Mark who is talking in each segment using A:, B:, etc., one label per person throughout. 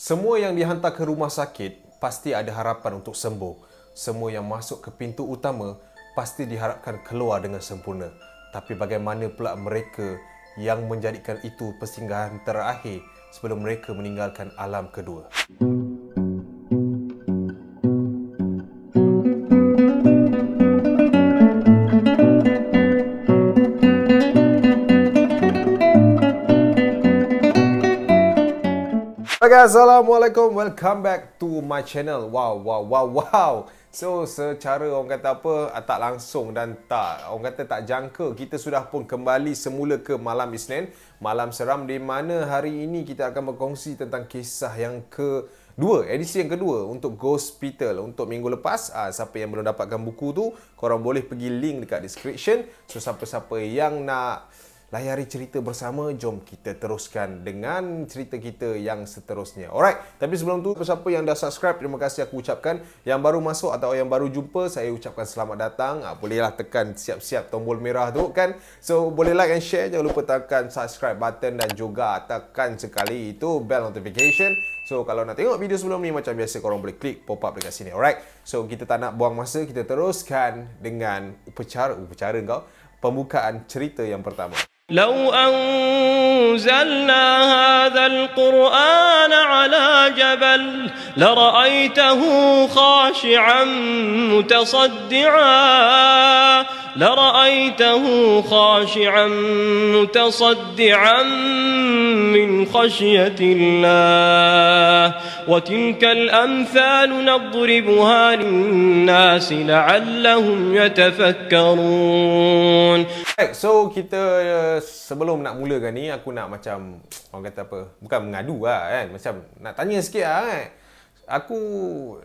A: Semua yang dihantar ke rumah sakit pasti ada harapan untuk sembuh. Semua yang masuk ke pintu utama pasti diharapkan keluar dengan sempurna. Tapi bagaimana pula mereka yang menjadikan itu persinggahan terakhir sebelum mereka meninggalkan alam kedua? Okay, Assalamualaikum. Welcome back to my channel. Wow, wow, wow, wow. So, secara orang kata apa, tak langsung dan tak, orang kata tak jangka, kita sudah pun kembali semula ke malam Isnin. Malam seram di mana hari ini kita akan berkongsi tentang kisah yang ke dua, edisi yang kedua untuk Ghost Hospital. Untuk minggu lepas, aa, siapa yang belum dapatkan buku tu, korang boleh pergi link dekat description. So, siapa-siapa yang nak layari cerita bersama, jom kita teruskan dengan cerita kita yang seterusnya. Alright, tapi sebelum tu, siapa yang dah subscribe, terima kasih aku ucapkan. Yang baru masuk atau yang baru jumpa, saya ucapkan selamat datang. Ah, bolehlah tekan siap-siap tombol merah tu kan. So, boleh like and share. Jangan lupa tekan subscribe button dan juga tekan sekali itu bell notification. So, kalau nak tengok video sebelum ni, macam biasa korang boleh klik pop-up dekat sini. Alright, so kita tak nak buang masa, kita teruskan dengan upacara, upacara kau, pembukaan cerita yang pertama.
B: لو أنزلنا هذا القرآن على جبل لرأيته خاشعا متصدعا لرأيته خاشعا متصدعا من خشية الله وتلك الأمثال نضربها للناس لعلهم يتفكرون
A: so kita uh, sebelum nak mulakan ni aku nak macam orang kata apa bukan mengadu lah kan macam nak tanya sikit lah kan aku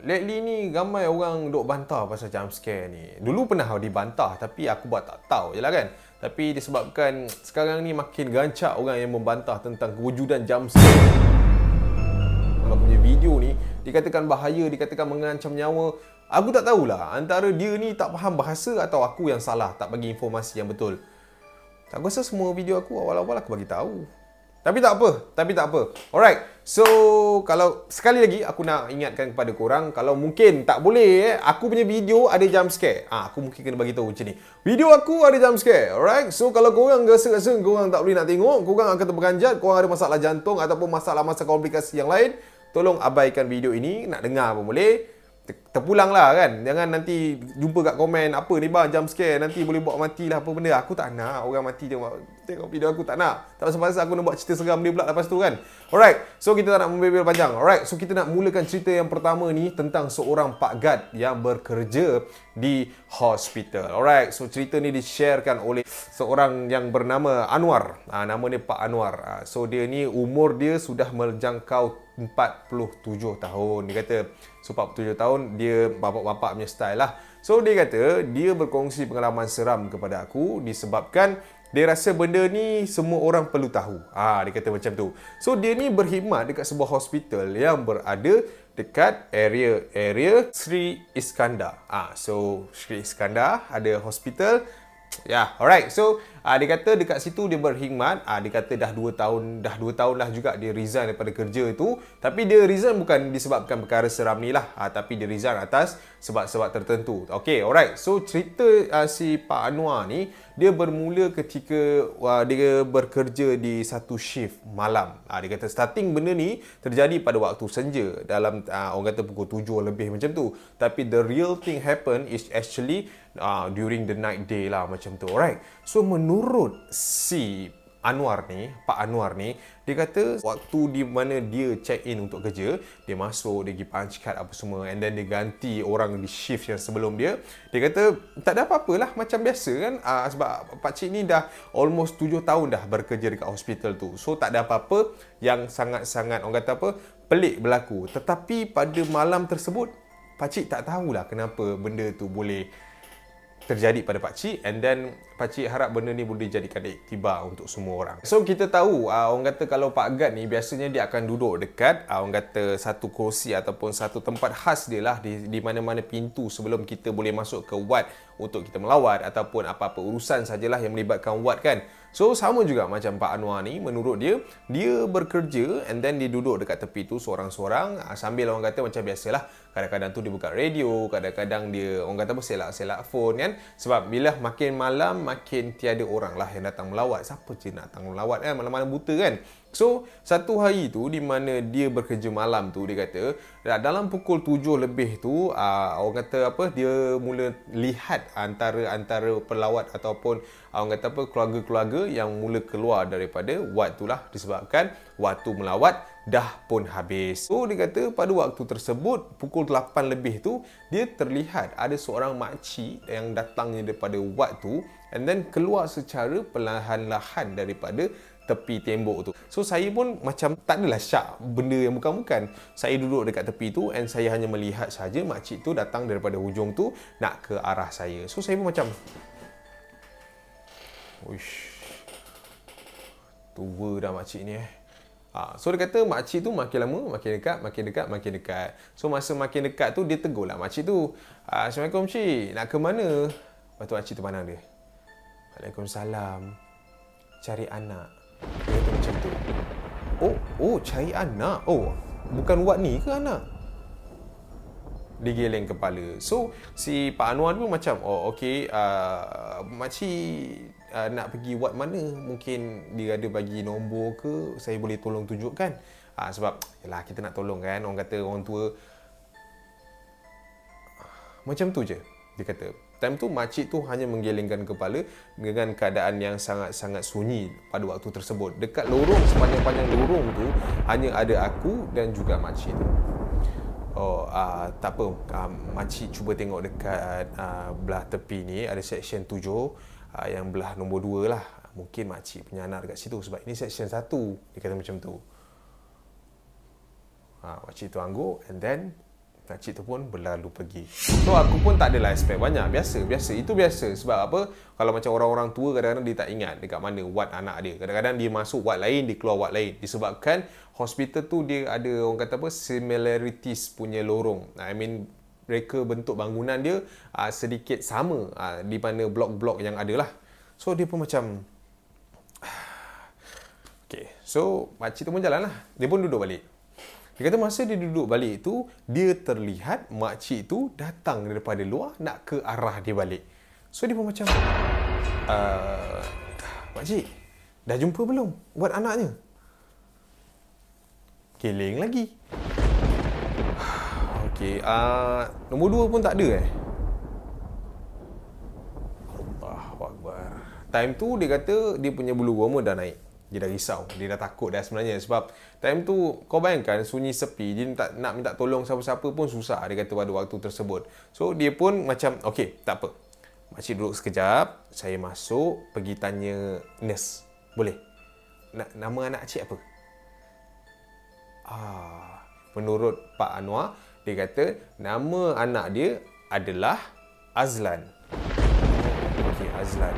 A: lately ni ramai orang duk bantah pasal jump scare ni dulu pernah dibantah tapi aku buat tak tahu je lah kan tapi disebabkan sekarang ni makin gancak orang yang membantah tentang kewujudan jump scare aku punya video ni dikatakan bahaya dikatakan mengancam nyawa Aku tak tahulah antara dia ni tak faham bahasa atau aku yang salah tak bagi informasi yang betul. Aku rasa semua video aku awal-awal aku bagi tahu. Tapi tak apa, tapi tak apa. Alright. So, kalau sekali lagi aku nak ingatkan kepada korang kalau mungkin tak boleh eh, aku punya video ada jump scare. Ah, aku mungkin kena bagi tahu macam ni. Video aku ada jump scare. Alright. So, kalau korang rasa-rasa korang tak boleh nak tengok, korang akan terperanjat, korang ada masalah jantung ataupun masalah-masalah komplikasi yang lain, tolong abaikan video ini, nak dengar pun boleh terpulang lah kan. Jangan nanti jumpa kat komen apa ni bang jump scare. Nanti boleh buat mati lah apa benda. Aku tak nak orang mati tengok tengok video aku tak nak. Tak pasal-pasal aku nak buat cerita seram dia pula lepas tu kan. Alright so kita tak nak membebel panjang. Alright so kita nak mulakan cerita yang pertama ni tentang seorang pak gad yang bekerja di hospital. Alright so cerita ni di-sharekan oleh seorang yang bernama Anwar. Ha, nama dia Pak Anwar. Ha, so dia ni umur dia sudah menjangkau 47 tahun. Dia kata so 47 tahun dia bapak-bapak punya style lah. So dia kata dia berkongsi pengalaman seram kepada aku disebabkan dia rasa benda ni semua orang perlu tahu. Ah dia kata macam tu. So dia ni berkhidmat dekat sebuah hospital yang berada dekat area area Sri Iskandar. Ah so Sri Iskandar ada hospital. Ya, yeah, alright. So, uh, dia kata dekat situ dia berkhidmat. Uh, dia kata dah 2 tahun, dah 2 tahun lah juga dia resign daripada kerja itu. Tapi dia resign bukan disebabkan perkara seram ni lah. Uh, tapi dia resign atas sebab-sebab tertentu. Okay, alright. So, cerita uh, si Pak Anwar ni, dia bermula ketika uh, dia bekerja di satu shift malam. Uh, dia kata starting benda ni terjadi pada waktu senja. Dalam, uh, orang kata pukul 7 lebih macam tu. Tapi the real thing happen is actually uh, during the night day lah macam tu. Alright. So menurut si Anwar ni, Pak Anwar ni, dia kata waktu di mana dia check in untuk kerja, dia masuk, dia pergi punch card apa semua and then dia ganti orang di shift yang sebelum dia. Dia kata tak ada apa-apalah macam biasa kan uh, sebab Pak Cik ni dah almost 7 tahun dah bekerja dekat hospital tu. So tak ada apa-apa yang sangat-sangat orang kata apa pelik berlaku. Tetapi pada malam tersebut Pak Cik tak tahulah kenapa benda tu boleh terjadi pada Pak Cik and then Pak Cik harap benda ni boleh jadikan iktibar untuk semua orang. So kita tahu uh, orang kata kalau Pak Gad ni biasanya dia akan duduk dekat uh, orang kata satu kursi ataupun satu tempat khas dia lah di, di mana-mana pintu sebelum kita boleh masuk ke ward untuk kita melawat ataupun apa-apa urusan sajalah yang melibatkan wat kan. So sama juga macam Pak Anwar ni menurut dia dia bekerja and then dia duduk dekat tepi tu seorang-seorang ah, sambil orang kata macam biasalah kadang-kadang tu dia buka radio kadang-kadang dia orang kata apa selak-selak phone kan sebab bila makin malam makin tiada orang lah yang datang melawat. Siapa je nak datang melawat kan malam-malam buta kan? So, satu hari tu di mana dia bekerja malam tu dia kata dalam pukul tujuh lebih tu uh, orang kata apa dia mula lihat antara antara pelawat ataupun uh, orang kata apa keluarga-keluarga yang mula keluar daripada wat tu lah. Disebabkan waktu melawat dah pun habis. So dia kata pada waktu tersebut pukul 8 lebih tu dia terlihat ada seorang makcik yang datangnya daripada wat tu and then keluar secara perlahan-lahan daripada tepi tembok tu. So saya pun macam tak adalah syak benda yang bukan-bukan. Saya duduk dekat tepi tu and saya hanya melihat saja makcik tu datang daripada hujung tu nak ke arah saya. So saya pun macam Uish. Tua dah makcik ni eh. Ha, so dia kata makcik tu makin lama makin dekat, makin dekat, makin dekat. So masa makin dekat tu dia tegur lah makcik tu. Ha, Assalamualaikum cik, nak ke mana? Lepas tu makcik tu pandang dia. Waalaikumsalam. Cari anak. Dia kata macam tu. Oh, oh cari anak. Oh, bukan Wat ni ke anak? Dia geleng kepala. So, si Pak Anwar pun macam, oh okey, uh, makcik uh, nak pergi Wat mana? Mungkin dia ada bagi nombor ke, saya boleh tolong tunjukkan. Uh, sebab, yalah kita nak tolong kan, orang kata orang tua. Macam tu je, dia kata. Time tu makcik tu hanya menggelengkan kepala dengan keadaan yang sangat-sangat sunyi pada waktu tersebut. Dekat lorong sepanjang-panjang lorong tu hanya ada aku dan juga makcik tu. Oh, uh, tak apa. Uh, makcik cuba tengok dekat uh, belah tepi ni ada section 7 uh, yang belah nombor 2 lah. Mungkin makcik punya anak dekat situ sebab ini section 1. Dia kata macam tu. Uh, makcik tu angguk and then Makcik tu pun berlalu pergi. So aku pun tak adalah expect banyak. Biasa, biasa. Itu biasa. Sebab apa? Kalau macam orang-orang tua kadang-kadang dia tak ingat dekat mana wat anak dia. Kadang-kadang dia masuk wat lain, dia keluar wat lain. Disebabkan hospital tu dia ada orang kata apa? Similarities punya lorong. I mean mereka bentuk bangunan dia uh, sedikit sama uh, di mana blok-blok yang ada lah. So dia pun macam Okay, so makcik tu pun jalan lah. Dia pun duduk balik. Dia kata masa dia duduk balik tu, dia terlihat makcik tu datang daripada luar nak ke arah dia balik. So dia pun macam, uh, Makcik, dah jumpa belum buat anaknya? Keling lagi. Okey, uh, nombor dua pun tak ada eh? Allah Akbar. Time tu dia kata dia punya bulu roma dah naik. Dia dah risau. Dia dah takut dah sebenarnya. Sebab time tu kau bayangkan sunyi sepi dia tak nak minta tolong siapa-siapa pun susah dia kata pada waktu tersebut. So dia pun macam okey tak apa. Makcik duduk sekejap saya masuk pergi tanya nurse. Boleh? Na- nama anak cik apa? Ah menurut Pak Anwar dia kata nama anak dia adalah Azlan. Okey Azlan.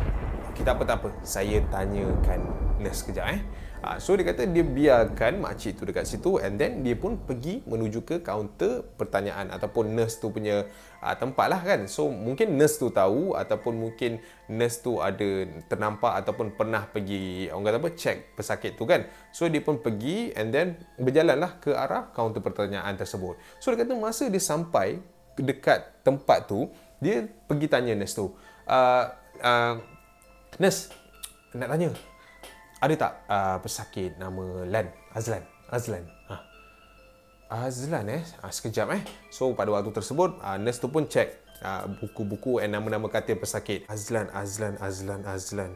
A: Kita apa tak apa. Saya tanyakan nurse sekejap eh. Uh, so dia kata dia biarkan makcik tu dekat situ and then dia pun pergi menuju ke kaunter pertanyaan ataupun nurse tu punya uh, tempat lah kan. So mungkin nurse tu tahu ataupun mungkin nurse tu ada ternampak ataupun pernah pergi orang kata apa check pesakit tu kan. So dia pun pergi and then berjalanlah ke arah kaunter pertanyaan tersebut. So dia kata masa dia sampai dekat tempat tu dia pergi tanya nurse tu. Uh, uh, nurse nak tanya ada tak uh, pesakit nama Lan? Azlan. Azlan. Ha. Azlan eh? Ha, sekejap eh? So pada waktu tersebut uh, nurse tu pun check uh, buku-buku dan nama-nama katil pesakit. Azlan Azlan Azlan Azlan.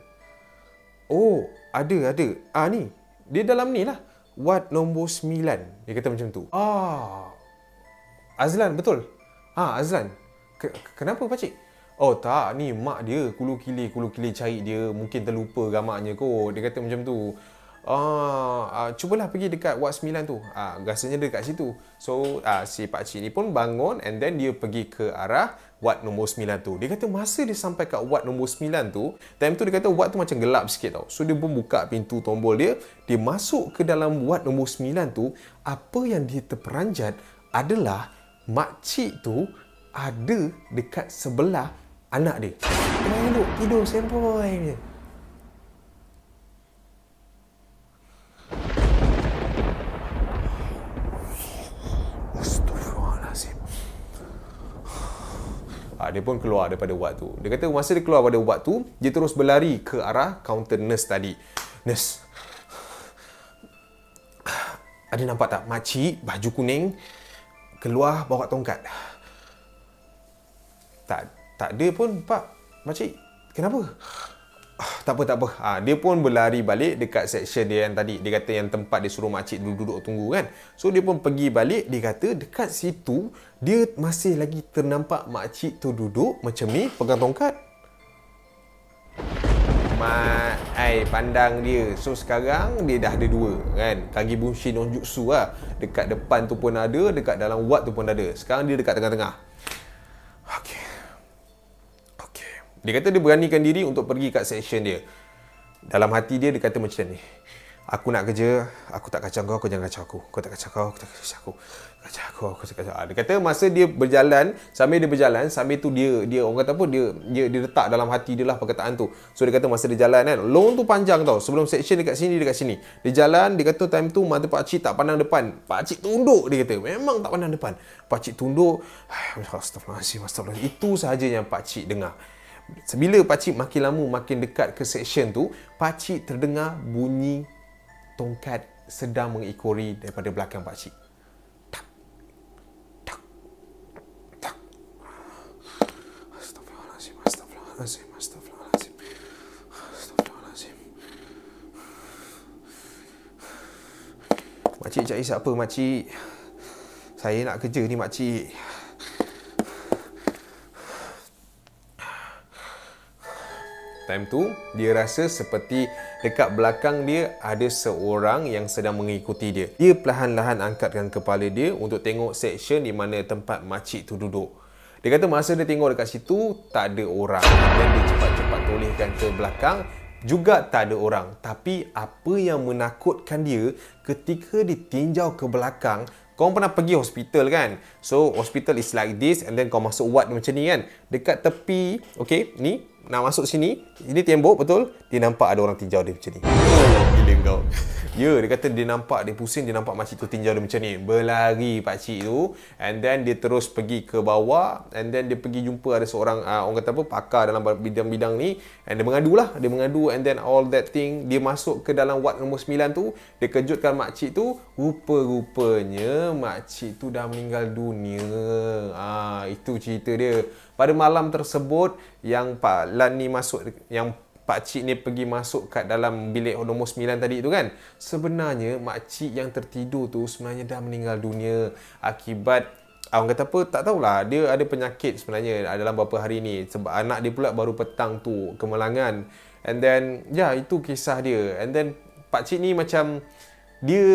A: Oh ada ada. Ah ni. Dia dalam ni lah. Wat nombor 9 Dia kata macam tu. Ah. Azlan betul? Ah Azlan. K- Kenapa pakcik Oh tak, ni mak dia kulu kili kulu kili cari dia mungkin terlupa gamaknya kot. Dia kata macam tu. Ah, ah cubalah pergi dekat Wat 9 tu. Ah rasanya dia dekat situ. So ah si pak cik ni pun bangun and then dia pergi ke arah Wat nombor 9 tu. Dia kata masa dia sampai kat Wat nombor 9 tu, time tu dia kata Wat tu macam gelap sikit tau. So dia pun buka pintu tombol dia, dia masuk ke dalam Wat nombor 9 tu, apa yang dia terperanjat adalah mak cik tu ada dekat sebelah anak dia. Tengah duduk tidur sempoi je. Ah, dia pun keluar daripada ward tu. Dia kata masa dia keluar daripada ward tu, dia terus berlari ke arah kaunter nurse tadi. Nurse, ada nampak tak makcik baju kuning keluar bawa tongkat? Tak tak ada pun pak. Makcik, kenapa? Ah, tak apa tak apa. Ha, dia pun berlari balik dekat section dia yang tadi. Dia kata yang tempat dia suruh makcik duduk-duduk tunggu kan. So dia pun pergi balik, dia kata dekat situ dia masih lagi ternampak makcik tu duduk macam ni pegang tongkat. Mak ai pandang dia. So sekarang dia dah ada dua kan. Kagi bunshi non jutsu lah. Dekat depan tu pun ada, dekat dalam wad tu pun ada. Sekarang dia dekat tengah-tengah. Okey. Dia kata dia beranikan diri untuk pergi kat section dia. Dalam hati dia dia kata macam ni. Aku nak kerja, aku tak kacau kau, kau jangan kacau aku. Kau tak kacau kau, aku tak kacau aku. Kacau aku, aku tak kacau. Ah, Dia kata masa dia berjalan, sambil dia berjalan, sambil tu dia dia orang kata apa dia dia dia letak dalam hati dia lah perkataan tu. So dia kata masa dia jalan kan, long tu panjang tau. Sebelum section dekat sini dekat sini. Dia jalan, dia kata time tu mata pak cik tak pandang depan. Pak cik tunduk dia kata. Memang tak pandang depan. Pak cik tunduk. Astagfirullahalazim, astagfirullahalazim. Itu sahaja yang pak cik dengar. Bila pakcik makin lama makin dekat ke section tu, pakcik terdengar bunyi tongkat sedang mengikori daripada belakang pakcik. Tak. Tak. Tak. Astagfirullahalazim. Astagfirullahalazim. Makcik makcik? Saya nak kerja ni makcik. Time tu dia rasa seperti dekat belakang dia ada seorang yang sedang mengikuti dia. Dia perlahan-lahan angkatkan kepala dia untuk tengok section di mana tempat makcik tu duduk. Dia kata masa dia tengok dekat situ tak ada orang dan dia cepat-cepat tolehkan ke belakang juga tak ada orang. Tapi apa yang menakutkan dia ketika ditinjau ke belakang kau pernah pergi hospital kan? So, hospital is like this and then kau masuk ward macam ni kan? Dekat tepi, okay, ni, nak masuk sini, ini tembok betul? Dia nampak ada orang tinjau dia macam ni. Oh, gila kau. Ya, dia kata dia nampak, dia pusing, dia nampak makcik tu tinjau dia macam ni. Berlari pakcik tu. And then dia terus pergi ke bawah. And then dia pergi jumpa ada seorang, uh, orang kata apa, pakar dalam bidang-bidang ni. And dia mengadu lah. Dia mengadu and then all that thing. Dia masuk ke dalam ward nombor 9 tu. Dia kejutkan makcik tu. Rupa-rupanya makcik tu dah meninggal dunia. Ah, itu cerita dia. Pada malam tersebut, yang Pak Lan ni masuk, yang Pak Cik ni pergi masuk kat dalam bilik nombor 9 tadi tu kan. Sebenarnya mak cik yang tertidur tu sebenarnya dah meninggal dunia akibat orang kata apa tak tahulah dia ada penyakit sebenarnya dalam beberapa hari ni sebab anak dia pula baru petang tu kemalangan. And then ya itu kisah dia. And then Pak Cik ni macam dia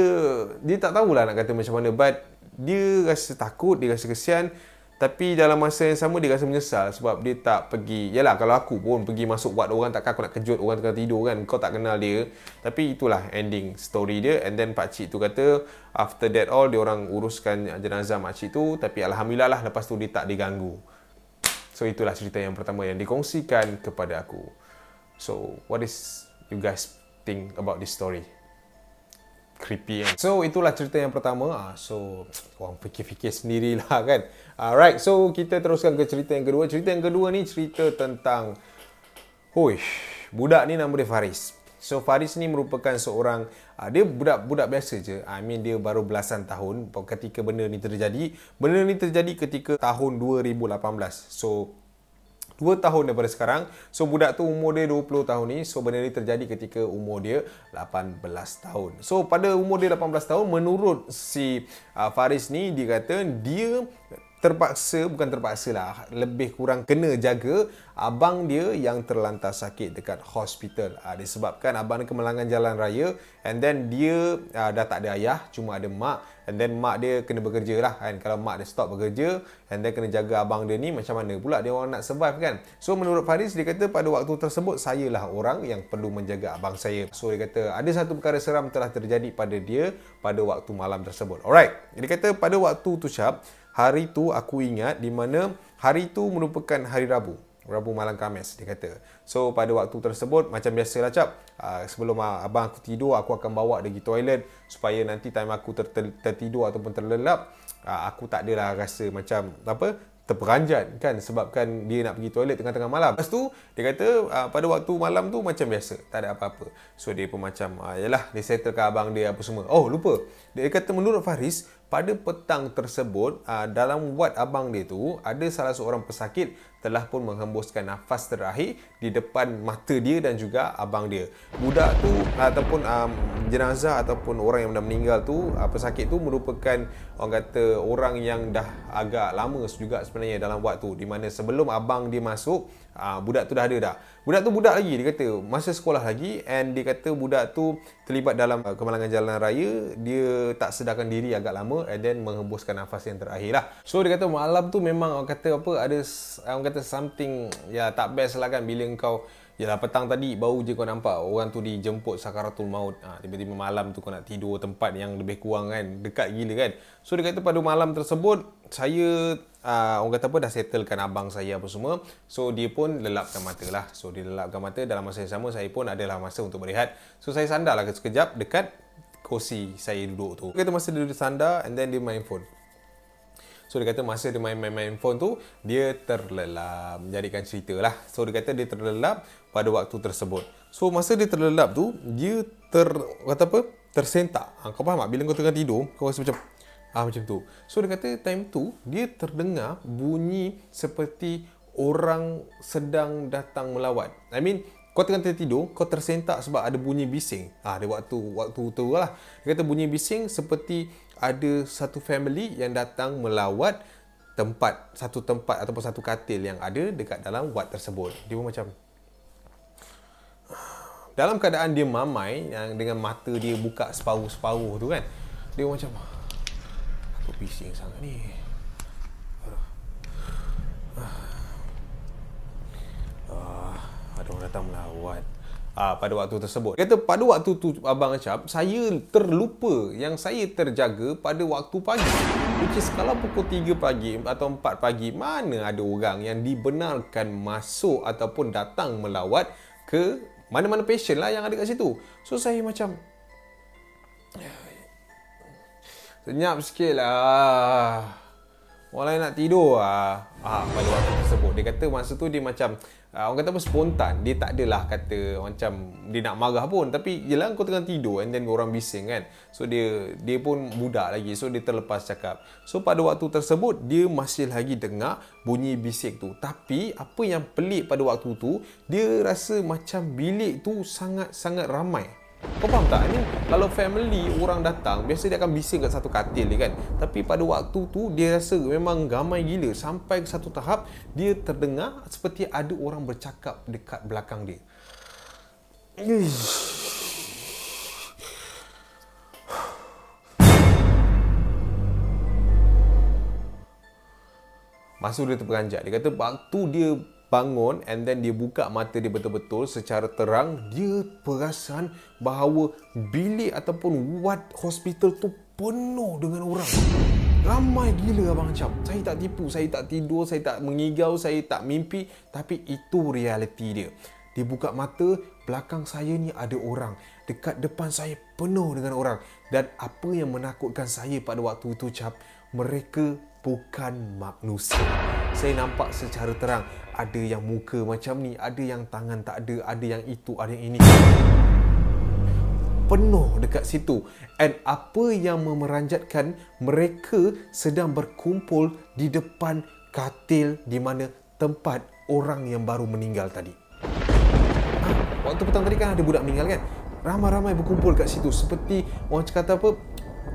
A: dia tak tahulah nak kata macam mana but dia rasa takut, dia rasa kesian tapi dalam masa yang sama dia rasa menyesal sebab dia tak pergi. Yalah kalau aku pun pergi masuk buat orang takkan aku nak kejut orang tengah tidur kan. Kau tak kenal dia. Tapi itulah ending story dia and then pak cik tu kata after that all dia orang uruskan jenazah mak cik tu tapi alhamdulillah lah lepas tu dia tak diganggu. So itulah cerita yang pertama yang dikongsikan kepada aku. So what is you guys think about this story? creepy kan. So itulah cerita yang pertama. Ah, so orang fikir-fikir sendirilah kan. Alright, so kita teruskan ke cerita yang kedua. Cerita yang kedua ni cerita tentang Hui, budak ni nama dia Faris. So Faris ni merupakan seorang uh, dia budak-budak biasa je. I mean dia baru belasan tahun ketika benda ni terjadi. Benda ni terjadi ketika tahun 2018. So 2 tahun daripada sekarang. So budak tu umur dia 20 tahun ni. So benda ni terjadi ketika umur dia 18 tahun. So pada umur dia 18 tahun menurut si uh, Faris ni dia kata dia terpaksa bukan terpaksa lah lebih kurang kena jaga abang dia yang terlantar sakit dekat hospital. Uh, disebabkan abang dia kemalangan jalan raya and then dia uh, dah tak ada ayah cuma ada mak and then mak dia kena bekerja lah kan. Kalau mak dia stop bekerja and then kena jaga abang dia ni macam mana pula dia orang nak survive kan? So menurut Faris dia kata pada waktu tersebut saya lah orang yang perlu menjaga abang saya. So dia kata ada satu perkara seram telah terjadi pada dia pada waktu malam tersebut. Alright. Dia kata pada waktu tu Syab hari tu aku ingat di mana hari tu merupakan hari Rabu. Rabu malam Khamis dia kata. So pada waktu tersebut macam biasalah cap uh, sebelum uh, abang aku tidur aku akan bawa pergi toilet supaya nanti time aku ter- ter- tertidur ataupun terlelap uh, aku tak adalah rasa macam apa terperanjat kan sebabkan dia nak pergi toilet tengah-tengah malam. Lepas tu dia kata uh, pada waktu malam tu macam biasa, tak ada apa-apa. So dia pun macam uh, yalah dia settlekan abang dia apa semua. Oh lupa. Dia kata menurut Faris pada petang tersebut uh, dalam wad abang dia tu ada salah seorang pesakit telah pun menghembuskan nafas terakhir di depan mata dia dan juga abang dia. Budak tu ataupun um, jenazah ataupun orang yang dah meninggal tu, uh, pesakit tu merupakan orang kata orang yang dah agak lama juga sebenarnya dalam wad tu di mana sebelum abang dia masuk, uh, budak tu dah ada dah. Budak tu budak lagi dia kata, masa sekolah lagi and dia kata budak tu terlibat dalam uh, kemalangan jalan raya, dia tak sedarkan diri agak lama and then menghembuskan nafas yang terakhir lah. So dia kata malam tu memang orang kata apa ada orang kata something ya tak best lah kan bila kau Yalah petang tadi baru je kau nampak orang tu dijemput sakaratul maut. Ha, tiba-tiba malam tu kau nak tidur tempat yang lebih kurang kan. Dekat gila kan. So dia kata pada malam tersebut saya uh, orang kata apa dah settlekan abang saya apa semua. So dia pun lelapkan mata lah. So dia lelapkan mata dalam masa yang sama saya pun adalah masa untuk berehat. So saya sandarlah sekejap dekat kursi saya duduk tu. Dia kata masa dia duduk sandar and then dia main phone. So dia kata masa dia main-main phone tu dia terlelap menjadikan cerita lah. So dia kata dia terlelap pada waktu tersebut. So masa dia terlelap tu dia ter kata apa? tersentak. Ha, kau faham tak? Bila kau tengah tidur kau rasa macam ah macam tu. So dia kata time tu dia terdengar bunyi seperti orang sedang datang melawat. I mean kau tengah tertidur, kau tersentak sebab ada bunyi bising. Ah ha, dia waktu waktu tu lah. Dia kata bunyi bising seperti ada satu family yang datang melawat tempat satu tempat ataupun satu katil yang ada dekat dalam wad tersebut. Dia pun macam dalam keadaan dia mamai yang dengan mata dia buka separuh-separuh tu kan. Dia macam apa bising sangat ni. Ah, ada orang datang melawat uh, pada waktu tersebut. Kata pada waktu tu Abang Acap, saya terlupa yang saya terjaga pada waktu pagi. Which is kalau pukul 3 pagi atau 4 pagi, mana ada orang yang dibenarkan masuk ataupun datang melawat ke mana-mana patient lah yang ada kat situ. So saya macam... Senyap sikit lah. Orang lain nak tidur lah. Ah, pada waktu tersebut. Dia kata masa tu dia macam uh, orang kata apa spontan. Dia tak adalah kata macam dia nak marah pun. Tapi jelah kau tengah tidur and then orang bising kan? So dia dia pun budak lagi. So dia terlepas cakap. So pada waktu tersebut dia masih lagi dengar bunyi bisik tu. Tapi apa yang pelik pada waktu tu dia rasa macam bilik tu sangat-sangat ramai kau faham tak? Ini kalau family orang datang, biasa dia akan bising kat satu katil dia kan. Tapi pada waktu tu dia rasa memang gamai gila sampai ke satu tahap dia terdengar seperti ada orang bercakap dekat belakang dia. Masa dia terperanjat, dia kata waktu dia bangun and then dia buka mata dia betul-betul secara terang dia perasan bahawa bilik ataupun ward hospital tu penuh dengan orang. Ramai gila abang macam saya tak tipu saya tak tidur saya tak mengigau saya tak mimpi tapi itu realiti dia. Dia buka mata belakang saya ni ada orang. Dekat depan saya penuh dengan orang. Dan apa yang menakutkan saya pada waktu itu cap mereka bukan manusia. Saya nampak secara terang ada yang muka macam ni, ada yang tangan tak ada, ada yang itu, ada yang ini. Penuh dekat situ. And apa yang memeranjatkan mereka sedang berkumpul di depan katil di mana tempat orang yang baru meninggal tadi. Ha, waktu petang tadi kan ada budak meninggal kan? Ramai-ramai berkumpul kat situ seperti orang cakap apa?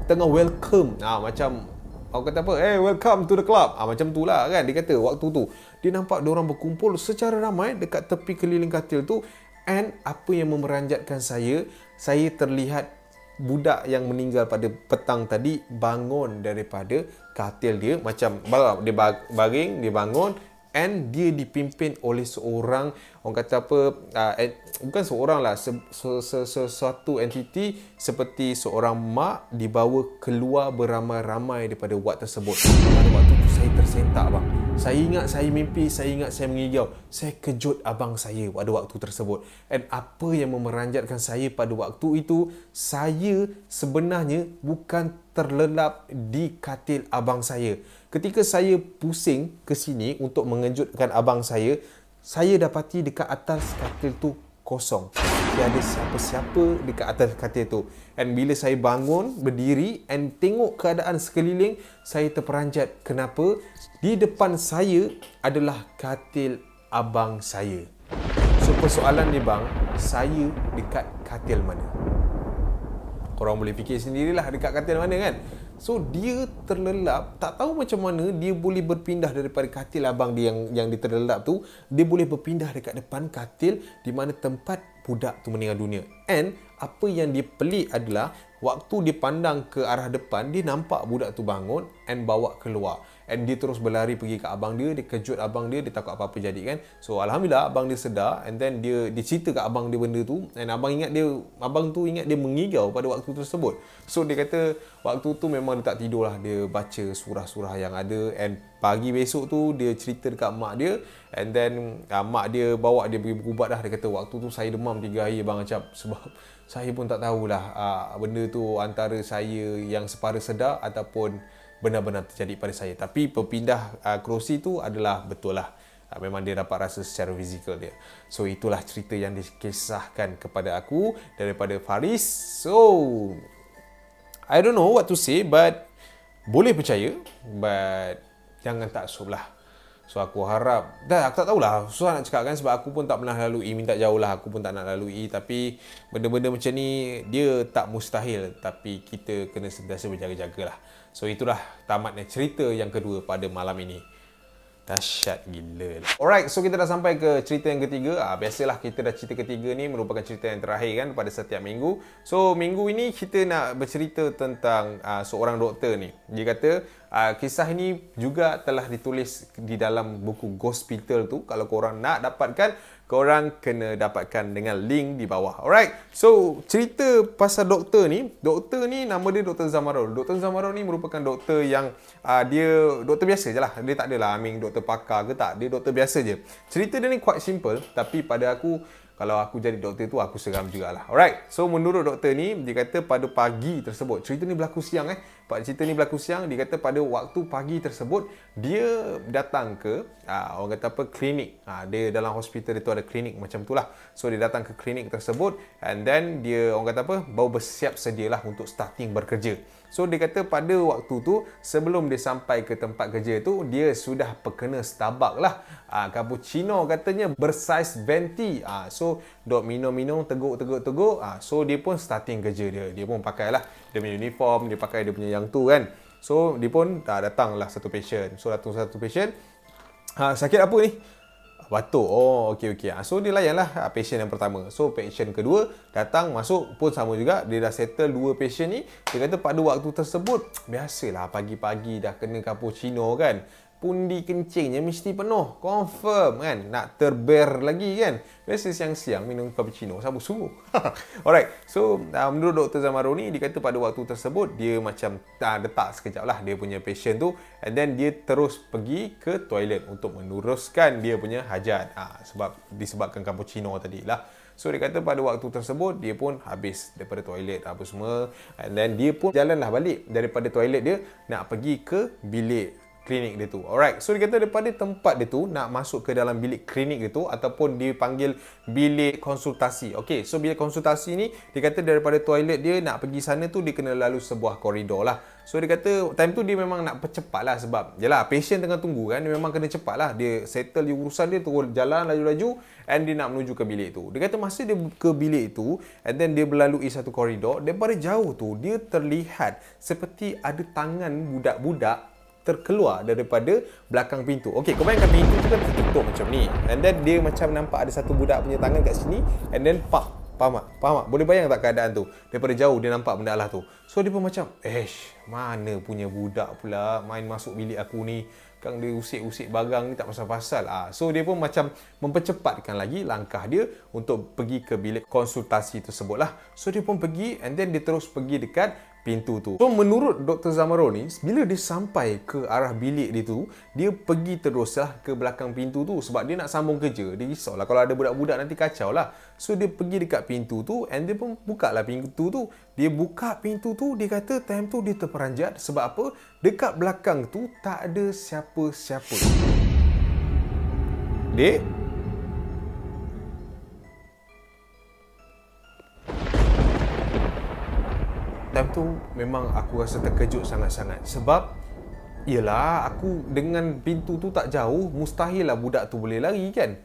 A: Tengah welcome. Ah macam Orang kata apa? Hey, welcome to the club. Ah macam tu lah kan. Dia kata waktu tu. Dia nampak orang berkumpul secara ramai dekat tepi keliling katil tu. And apa yang memeranjatkan saya, saya terlihat budak yang meninggal pada petang tadi bangun daripada katil dia. Macam dia baring, dia bangun. And dia dipimpin oleh seorang orang kata apa uh, bukan seorang lah se, se, se, sesuatu entiti seperti seorang mak dibawa keluar beramai-ramai daripada wad tersebut. Pada waktu tu saya tersentak bang saya ingat saya mimpi saya ingat saya mengigau. Saya kejut abang saya pada waktu tersebut. And apa yang memeranjatkan saya pada waktu itu saya sebenarnya bukan terlelap di katil abang saya ketika saya pusing ke sini untuk mengejutkan abang saya, saya dapati dekat atas katil tu kosong. Tiada siapa-siapa dekat atas katil tu. And bila saya bangun, berdiri and tengok keadaan sekeliling, saya terperanjat kenapa di depan saya adalah katil abang saya. So persoalan ni bang, saya dekat katil mana? Korang boleh fikir sendirilah dekat katil mana kan? So dia terlelap, tak tahu macam mana dia boleh berpindah daripada katil abang dia yang yang diterlelap tu, dia boleh berpindah dekat depan katil di mana tempat budak tu meninggal dunia. And apa yang dia pelik adalah waktu dia pandang ke arah depan, dia nampak budak tu bangun and bawa keluar and dia terus berlari pergi ke abang dia dia kejut abang dia dia takut apa-apa jadi kan? So alhamdulillah abang dia sedar and then dia dia cerita kat abang dia benda tu and abang ingat dia abang tu ingat dia mengigau pada waktu tersebut. So dia kata waktu tu memang dia tak tidur lah dia baca surah-surah yang ada and pagi besok tu dia cerita dekat mak dia and then uh, mak dia bawa dia pergi berubat dah. Dia kata waktu tu saya demam 3 hari abang Acap sebab saya pun tak tahulah uh, benda tu antara saya yang separa sedar ataupun benar-benar terjadi pada saya. Tapi berpindah uh, kerusi tu adalah betul lah. Uh, memang dia dapat rasa secara fizikal dia. So itulah cerita yang dikisahkan kepada aku daripada Faris. So I don't know what to say but boleh percaya but jangan tak sub lah. So aku harap Dah aku tak tahulah Susah nak cakap kan Sebab aku pun tak pernah lalui Minta jauh lah Aku pun tak nak lalui Tapi Benda-benda macam ni Dia tak mustahil Tapi kita kena sentiasa berjaga-jaga lah So itulah tamatnya cerita yang kedua pada malam ini. Dahsyat gila. Alright, so kita dah sampai ke cerita yang ketiga. Ah, biasalah kita dah cerita ketiga ni merupakan cerita yang terakhir kan pada setiap minggu. So minggu ini kita nak bercerita tentang uh, seorang doktor ni. Dia kata uh, kisah ini juga telah ditulis di dalam buku Hospital tu. Kalau korang nak dapatkan, korang kena dapatkan dengan link di bawah. Alright. So, cerita pasal doktor ni, doktor ni nama dia Dr. Zamarul. Dr. Zamarul ni merupakan doktor yang uh, dia doktor biasa je lah. Dia tak adalah aming doktor pakar ke tak. Dia doktor biasa je. Cerita dia ni quite simple tapi pada aku kalau aku jadi doktor tu aku seram jugalah. Alright. So menurut doktor ni dia kata pada pagi tersebut. Cerita ni berlaku siang eh. Pada cerita ni berlaku siang dia kata pada waktu pagi tersebut dia datang ke aa, ah, orang kata apa klinik. Aa, ah, dia dalam hospital itu ada klinik macam tu lah. So dia datang ke klinik tersebut and then dia orang kata apa baru bersiap sedialah untuk starting bekerja. So dia kata pada waktu tu sebelum dia sampai ke tempat kerja tu dia sudah perkena Starbucks lah. Ah cappuccino katanya bersaiz venti. Ah so dok minum-minum teguk-teguk-teguk. Ah so dia pun starting kerja dia. Dia pun pakailah dia punya uniform, dia pakai dia punya yang tu kan. So dia pun dah datanglah satu patient. So datang satu patient. Ha, sakit apa ni? Batuk. Oh, okey okey. Ah, so dia layanlah ah, patient yang pertama. So patient kedua datang masuk pun sama juga. Dia dah settle dua patient ni. Dia kata pada waktu tersebut biasalah pagi-pagi dah kena cappuccino kan pundi kencingnya mesti penuh. Confirm kan? Nak terber lagi kan? Biasa siang-siang minum cappuccino. Siapa suruh? Alright. So, uh, menurut Dr. Zamaroni, dia kata pada waktu tersebut, dia macam uh, letak sekejap lah dia punya patient tu. And then, dia terus pergi ke toilet untuk meneruskan dia punya hajat. Uh, sebab disebabkan cappuccino tadi lah. So dia kata pada waktu tersebut dia pun habis daripada toilet apa semua and then dia pun jalanlah balik daripada toilet dia nak pergi ke bilik klinik dia tu. Alright. So dia kata daripada tempat dia tu nak masuk ke dalam bilik klinik dia tu ataupun dipanggil bilik konsultasi. Okay. So bilik konsultasi ni dia kata daripada toilet dia nak pergi sana tu dia kena lalu sebuah koridor lah. So dia kata time tu dia memang nak percepat lah sebab yalah patient tengah tunggu kan dia memang kena cepat lah. Dia settle di urusan dia turun jalan laju-laju and dia nak menuju ke bilik tu. Dia kata masa dia ke bilik tu and then dia melalui satu koridor daripada jauh tu dia terlihat seperti ada tangan budak-budak terkeluar daripada belakang pintu. Okey, kau bayangkan pintu tu kan tertutup macam ni. And then dia macam nampak ada satu budak punya tangan kat sini and then pak Faham tak? Faham tak? Boleh bayang tak keadaan tu? Daripada jauh dia nampak benda Allah tu. So dia pun macam, "Esh, mana punya budak pula main masuk bilik aku ni. Kang dia usik-usik barang ni tak pasal-pasal." Ah, so dia pun macam mempercepatkan lagi langkah dia untuk pergi ke bilik konsultasi tersebut lah. So dia pun pergi and then dia terus pergi dekat pintu tu. So menurut Dr. Zamaro ni, bila dia sampai ke arah bilik dia tu, dia pergi teruslah ke belakang pintu tu sebab dia nak sambung kerja. Dia risaulah kalau ada budak-budak nanti kacau lah. So dia pergi dekat pintu tu and dia pun buka lah pintu tu. Dia buka pintu tu, dia kata time tu dia terperanjat sebab apa? Dekat belakang tu tak ada siapa-siapa. Dek, time tu memang aku rasa terkejut sangat-sangat sebab Yelah, aku dengan pintu tu tak jauh, mustahil lah budak tu boleh lari kan?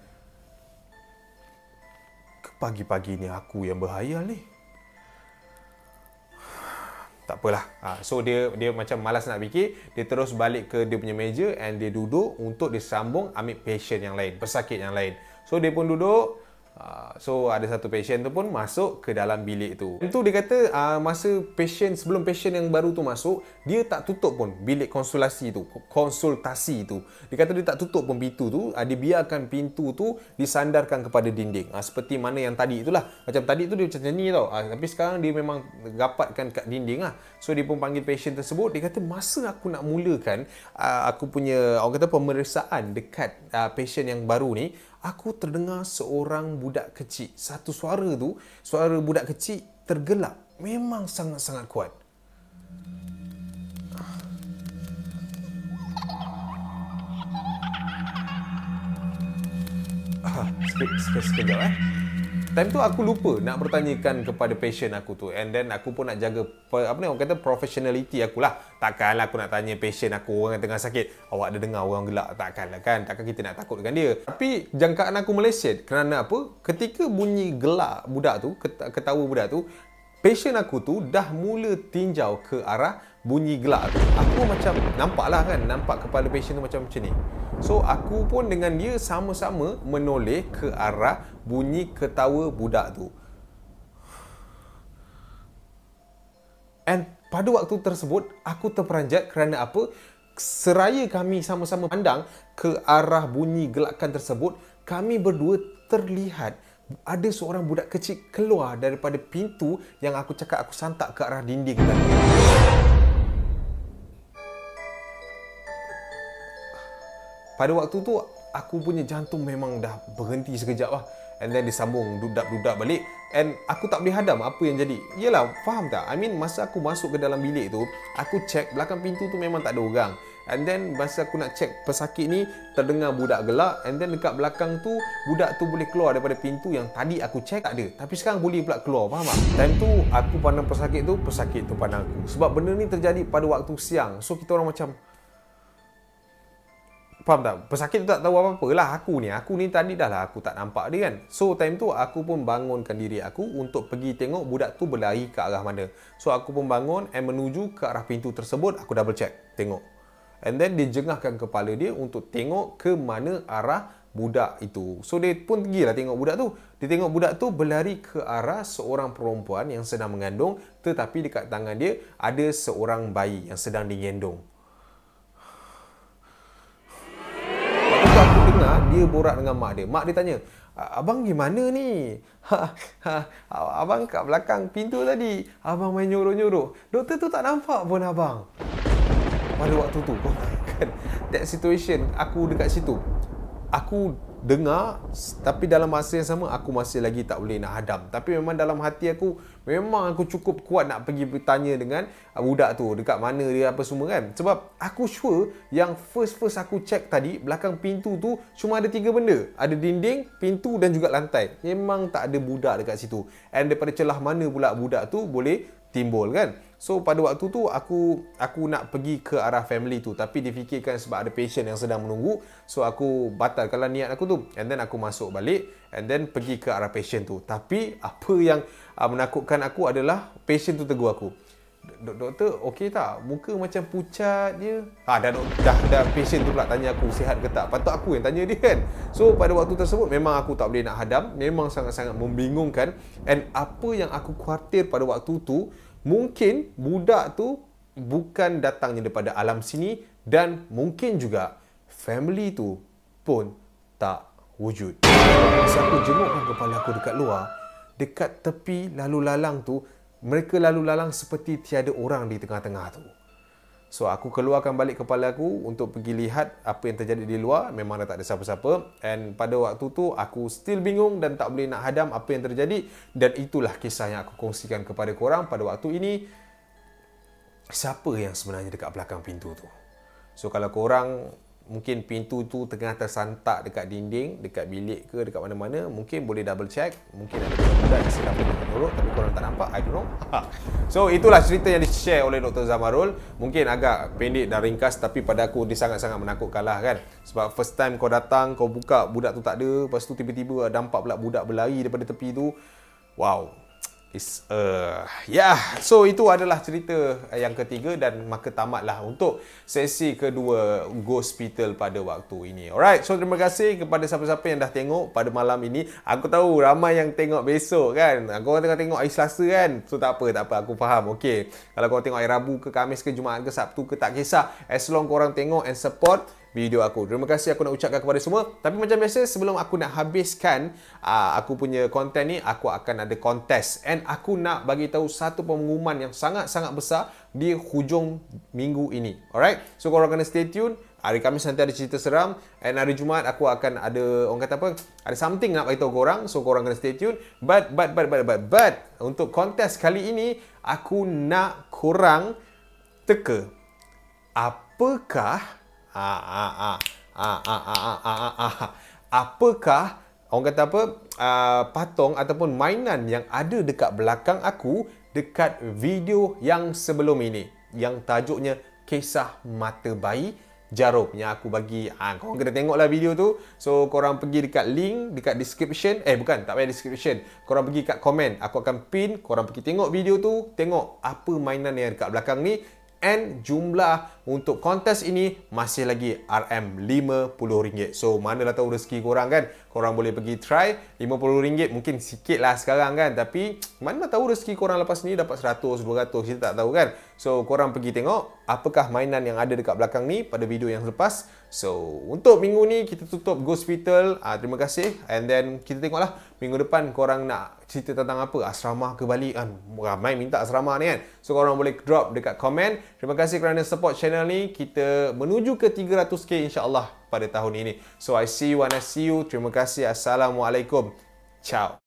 A: Pagi-pagi ni aku yang berhayal ni. Tak apalah. Ha, so dia dia macam malas nak fikir, dia terus balik ke dia punya meja and dia duduk untuk disambung ambil patient yang lain, pesakit yang lain. So dia pun duduk, so ada satu patient tu pun masuk ke dalam bilik tu. Itu dia kata uh, masa patient sebelum patient yang baru tu masuk, dia tak tutup pun bilik konsultasi tu, konsultasi tu. Dia kata dia tak tutup pun pintu tu, uh, dia biarkan pintu tu disandarkan kepada dinding. Uh, seperti mana yang tadi itulah. Macam tadi tu dia macam ni tau. Uh, tapi sekarang dia memang rapatkan kat dinding lah. So dia pun panggil patient tersebut, dia kata masa aku nak mulakan uh, aku punya orang kata pemeriksaan dekat uh, patient yang baru ni, aku terdengar seorang budak kecil. Satu suara tu, suara budak kecil tergelak. Memang sangat-sangat kuat. Ah, sekejap, sekejap, sekejap eh. Time tu aku lupa nak bertanyakan kepada patient aku tu and then aku pun nak jaga apa ni orang kata professionality aku lah. Takkanlah aku nak tanya patient aku orang yang tengah sakit, awak ada dengar orang gelak takkanlah kan. Takkan kita nak takut dengan dia. Tapi jangkaan aku meleset kerana apa? Ketika bunyi gelak budak tu, ketawa budak tu, patient aku tu dah mula tinjau ke arah bunyi gelak tu. Aku macam nampak lah kan, nampak kepala patient tu macam macam ni. So aku pun dengan dia sama-sama menoleh ke arah bunyi ketawa budak tu. And pada waktu tersebut aku terperanjat kerana apa? Seraya kami sama-sama pandang ke arah bunyi gelakan tersebut, kami berdua terlihat ada seorang budak kecil keluar daripada pintu yang aku cakap aku santak ke arah dinding tadi. pada waktu tu aku punya jantung memang dah berhenti sekejap lah. And then disambung dudak-dudak balik. And aku tak boleh hadam apa yang jadi. Yelah faham tak? I mean masa aku masuk ke dalam bilik tu aku check belakang pintu tu memang tak ada orang and then masa aku nak check pesakit ni terdengar budak gelak and then dekat belakang tu budak tu boleh keluar daripada pintu yang tadi aku check tak ada tapi sekarang boleh pula keluar faham tak time tu aku pandang pesakit tu pesakit tu pandang aku sebab benda ni terjadi pada waktu siang so kita orang macam Faham tak? Pesakit tu tak tahu apa-apa lah aku ni. Aku ni tadi dah lah aku tak nampak dia kan. So time tu aku pun bangunkan diri aku untuk pergi tengok budak tu berlari ke arah mana. So aku pun bangun and menuju ke arah pintu tersebut. Aku double check. Tengok. And then dia jengahkan kepala dia untuk tengok ke mana arah budak itu. So dia pun pergi lah tengok budak tu. Dia tengok budak tu berlari ke arah seorang perempuan yang sedang mengandung. Tetapi dekat tangan dia ada seorang bayi yang sedang digendong. dengar dia borak dengan mak dia. Mak dia tanya, Abang gimana ni? Ha, ha, abang kat belakang pintu tadi. Abang main nyuruh-nyuruh. Doktor tu tak nampak pun abang. Pada waktu tu, kan? That situation, aku dekat situ. Aku dengar tapi dalam masa yang sama aku masih lagi tak boleh nak hadam. Tapi memang dalam hati aku memang aku cukup kuat nak pergi bertanya dengan budak tu dekat mana dia apa semua kan? Sebab aku sure yang first first aku check tadi belakang pintu tu cuma ada tiga benda. Ada dinding pintu dan juga lantai. Memang tak ada budak dekat situ. And daripada celah mana pula budak tu boleh timbul kan So pada waktu tu aku aku nak pergi ke arah family tu tapi difikirkan sebab ada patient yang sedang menunggu so aku batalkanlah niat aku tu and then aku masuk balik and then pergi ke arah patient tu tapi apa yang uh, menakutkan aku adalah patient tu tegur aku Dok- doktor okey tak? Muka macam pucat dia. Ha dah dah dah patient tu pula tanya aku sihat ke tak. Patut aku yang tanya dia kan. So pada waktu tersebut memang aku tak boleh nak hadam, memang sangat-sangat membingungkan and apa yang aku khawatir pada waktu tu mungkin budak tu bukan datangnya daripada alam sini dan mungkin juga family tu pun tak wujud. Masa aku jemukkan kepala aku dekat luar, dekat tepi lalu lalang tu, mereka lalu lalang seperti tiada orang di tengah-tengah tu. So aku keluarkan balik kepala aku untuk pergi lihat apa yang terjadi di luar. Memang dah tak ada siapa-siapa. And pada waktu tu aku still bingung dan tak boleh nak hadam apa yang terjadi. Dan itulah kisah yang aku kongsikan kepada korang pada waktu ini. Siapa yang sebenarnya dekat belakang pintu tu? So kalau korang mungkin pintu tu tengah tersantak dekat dinding, dekat bilik ke, dekat mana-mana, mungkin boleh double check. Mungkin ada budak yang sedang menurut tapi korang tak nampak. I don't know. so itulah cerita yang di-share oleh Dr. Zamarul. Mungkin agak pendek dan ringkas tapi pada aku dia sangat-sangat menakutkan lah kan. Sebab first time kau datang, kau buka budak tu tak ada. Lepas tu tiba-tiba nampak pula budak berlari daripada tepi tu. Wow, Is, uh, yeah. so itu adalah cerita yang ketiga dan maka tamatlah untuk sesi kedua Ghost Hospital pada waktu ini. Alright, so terima kasih kepada siapa-siapa yang dah tengok pada malam ini. Aku tahu ramai yang tengok besok kan. Kau tengah tengok hari Selasa kan. So tak apa, tak apa. Aku faham. Okay. Kalau kau tengok hari Rabu ke Kamis ke Jumaat ke Sabtu ke tak kisah. As long korang tengok and support, video aku. Terima kasih aku nak ucapkan kepada semua. Tapi macam biasa sebelum aku nak habiskan uh, aku punya konten ni, aku akan ada kontes and aku nak bagi tahu satu pengumuman yang sangat-sangat besar di hujung minggu ini. Alright? So korang kena stay tune. Hari Khamis nanti ada cerita seram and hari Jumaat aku akan ada orang kata apa? Ada something nak bagi tahu korang. So korang kena stay tune. But but but but but but untuk kontes kali ini aku nak korang teka apakah ha, ha, ha, ha, ha, ha, ha, ha. Apakah orang kata apa uh, patung ataupun mainan yang ada dekat belakang aku dekat video yang sebelum ini yang tajuknya kisah mata bayi jarum yang aku bagi ha, korang kena tengoklah video tu so korang pergi dekat link dekat description eh bukan tak payah description korang pergi dekat komen aku akan pin korang pergi tengok video tu tengok apa mainan yang dekat belakang ni and jumlah untuk kontes ini masih lagi RM50. So, mana dah tahu rezeki korang kan? Korang boleh pergi try RM50 mungkin sikit lah sekarang kan. Tapi, mana tahu rezeki korang lepas ni dapat 100, 200, kita tak tahu kan? So, korang pergi tengok apakah mainan yang ada dekat belakang ni pada video yang lepas. So, untuk minggu ni kita tutup Ghost Hospital. Uh, terima kasih. And then, kita tengoklah minggu depan korang nak cerita tentang apa? Asrama ke Bali kan? Ramai minta asrama ni kan? So, korang boleh drop dekat komen. Terima kasih kerana support channel ni. Kita menuju ke 300k insyaAllah pada tahun ini. So, I see you when I see you. Terima kasih. Assalamualaikum. Ciao.